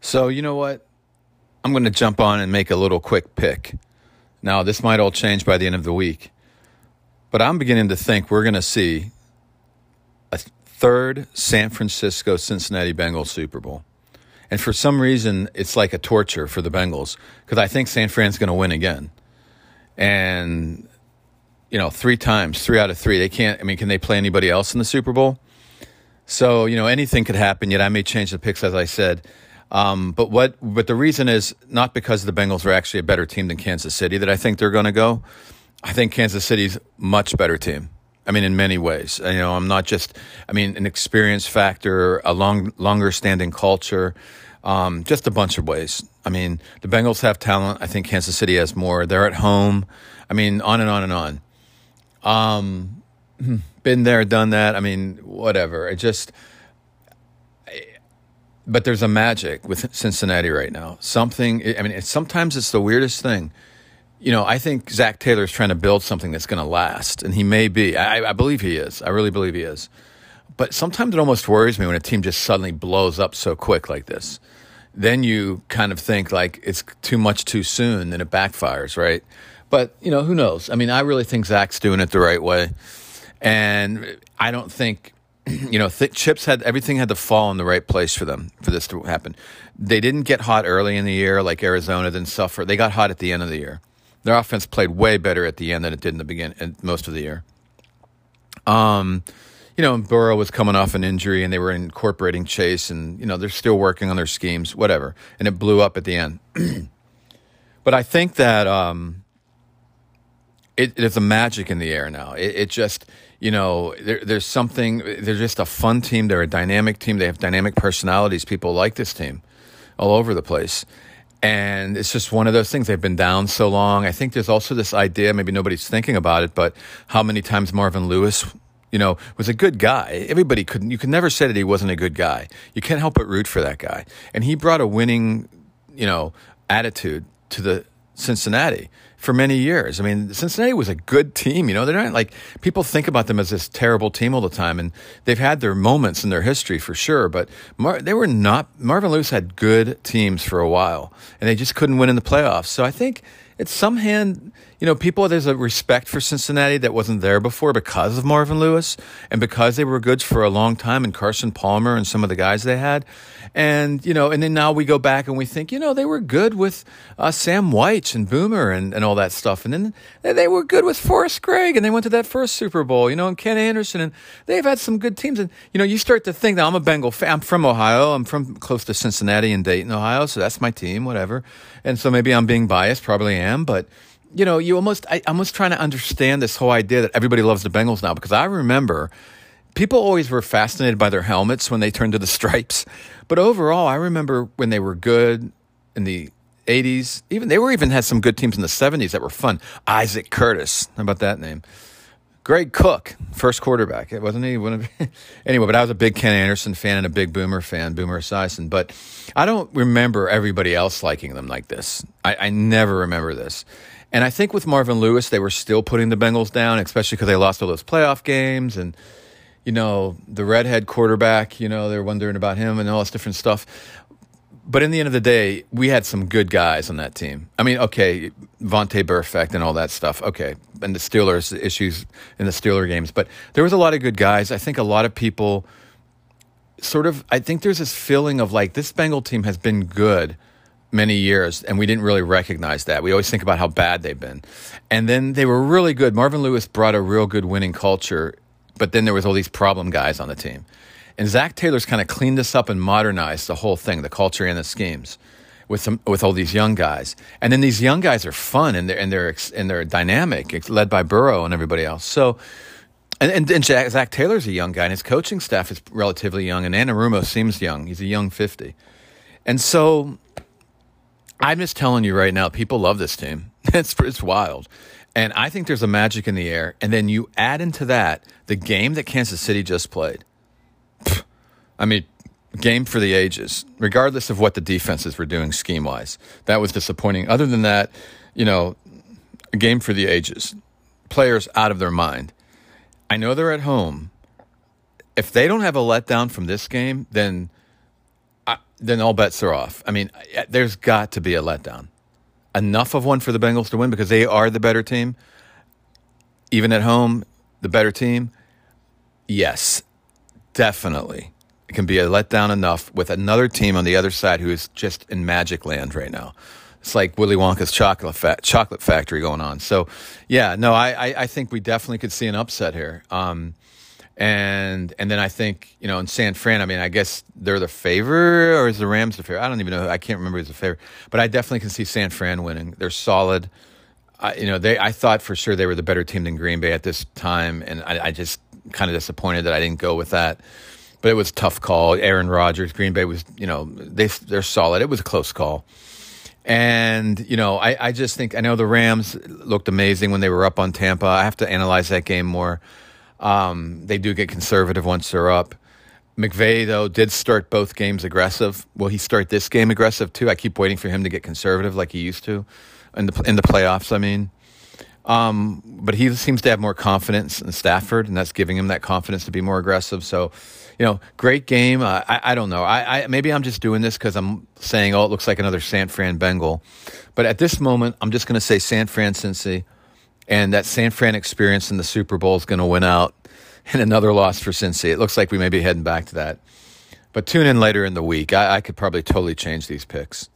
So, you know what? I'm going to jump on and make a little quick pick. Now, this might all change by the end of the week, but I'm beginning to think we're going to see a third San Francisco Cincinnati Bengals Super Bowl. And for some reason, it's like a torture for the Bengals because I think San Fran's going to win again. And, you know, three times, three out of three. They can't, I mean, can they play anybody else in the Super Bowl? So, you know, anything could happen, yet I may change the picks, as I said. Um, but what? But the reason is not because the Bengals are actually a better team than Kansas City that I think they're going to go. I think Kansas City's much better team. I mean, in many ways. You know, I'm not just. I mean, an experience factor, a long, longer standing culture, um, just a bunch of ways. I mean, the Bengals have talent. I think Kansas City has more. They're at home. I mean, on and on and on. Um, been there, done that. I mean, whatever. It just but there's a magic with Cincinnati right now. Something, I mean, it's, sometimes it's the weirdest thing. You know, I think Zac Taylor is trying to build something that's going to last, and he may be. I, I believe he is. I really believe he is. But sometimes it almost worries me when a team just suddenly blows up so quick like this. Then you kind of think like it's too much too soon, and it backfires, right? But you know, who knows? I mean, I really think Zac's doing it the right way, and I don't think you know, th- chips had everything had to fall in the right place for them for this to happen. They didn't get hot early in the year like Arizona didn't suffer. They got hot at the end of the year. Their offense played way better at the end than it did in the beginning, most of the year. Um, you know, Burrow was coming off an injury, and they were incorporating Chase, and you know they're still working on their schemes, whatever. And it blew up at the end. but I think that um, it, there's a magic in the air now. It, it just you know, there, there's something, they're just a fun team. They're a dynamic team. They have dynamic personalities. People like this team all over the place. And it's just one of those things. They've been down so long. I think there's also this idea, maybe nobody's thinking about it, but how many times Marvin Lewis, you know, was a good guy. Everybody couldn't, you could never say that he wasn't a good guy. You can't help but root for that guy. And he brought a winning, you know, attitude to the Cincinnati for many years. I mean, Cincinnati was a good team. You know, they're not like people think about them as this terrible team all the time, and they've had their moments in their history for sure. But Mar- they were not. Marvin Lewis had good teams for a while, and they just couldn't win in the playoffs. So I think it's some hand, you know, people, there's a respect for Cincinnati that wasn't there before because of Marvin Lewis and because they were good for a long time and Carson Palmer and some of the guys they had. And, you know, and then now we go back and we think, you know, they were good with uh, Sam Wyche and Boomer and, and all that stuff. And then they were good with Forrest Gregg and they went to that first Super Bowl, you know, and Ken Anderson. And they've had some good teams. And, you know, you start to think that I'm a Bengal fan. I'm from Ohio. I'm from close to Cincinnati and Dayton, Ohio. So that's my team, whatever. And so maybe I'm being biased, probably am. But, you know, you almost, I, I'm almost trying to understand this whole idea that everybody loves the Bengals now because I remember people always were fascinated by their helmets when they turned to the stripes. But overall, I remember when they were good in the 80s, even they were even had some good teams in the 70s that were fun. Isaac Curtis, how about that name? Greg Cook, first quarterback, It wasn't he? anyway, but I was a big Ken Anderson fan and a big Boomer fan, Boomer Esiason. But I don't remember everybody else liking them like this. I, I never remember this. And I think with Marvin Lewis, they were still putting the Bengals down, especially because they lost all those playoff games and you know, the redhead quarterback, you know, they're wondering about him and all this different stuff. But in the end of the day, we had some good guys on that team. I mean, okay, Vontaze Burfict and all that stuff. Okay, and the Steelers issues in the Steeler games, but there was a lot of good guys. I think a lot of people sort of. I think there's this feeling of like this Bengal team has been good many years, and we didn't really recognize that. We always think about how bad they've been, and then they were really good. Marvin Lewis brought a real good winning culture but then there was all these problem guys on the team. And Zac Taylor's kind of cleaned this up and modernized the whole thing, the culture and the schemes with some, with all these young guys. And then these young guys are fun and they're and they're and they're dynamic, led by Burrow and everybody else. So and, and, and Zac Taylor's a young guy, and his coaching staff is relatively young, and Anarumo seems young. He's a young 50. And so I'm just telling you right now, people love this team. It's, it's wild. And I think there's a magic in the air. And then you add into that the game that Kansas City just played. I mean, game for the ages, regardless of what the defenses were doing scheme wise. That was disappointing. Other than that, you know, a game for the ages. Players out of their mind. I know they're at home. If they don't have a letdown from this game, then I, then all bets are off. I mean, eh, there's got to be a letdown. Enough of one for the Bengals to win because they are the better team. Even at home, the better team. Yes, definitely. It can be a letdown enough with another team on the other side who is just in magic land right now. It's like Willy Wonka's chocolate fa- chocolate factory going on. So, yeah, no, I, I, I, think we definitely could see an upset here. Um, and and then I think you know in San Fran, I mean, I guess they're the favorite, or is the Rams the favorite? I don't even know. I can't remember who's the favorite, but I definitely can see San Fran winning. They're solid. I, you know, they I thought for sure they were the better team than Green Bay at this time, and I, I just kind of disappointed that I didn't go with that. But it was a tough call. Aaron Rodgers, Green Bay was, you know, they they're solid. It was a close call. And, you know, I, I just think, I know the Rams looked amazing when they were up on Tampa. I have to analyze that game more. Um, they do get conservative once they're up. McVay, though, did start both games aggressive. Will he start this game aggressive, too? I keep waiting for him to get conservative like he used to in the, in the playoffs, I mean. Um, but he seems to have more confidence in Stafford, and that's giving him that confidence to be more aggressive. So, you know, great game. Uh, I, I don't know. I, I maybe I'm just doing this because I'm saying, oh, it looks like another San Fran Bengal. But at this moment, I'm just going to say San Fran Cincy, and that San Fran experience in the Super Bowl is going to win out, and another loss for Cincy. It looks like we may be heading back to that. But tune in later in the week. I, I could probably totally change these picks.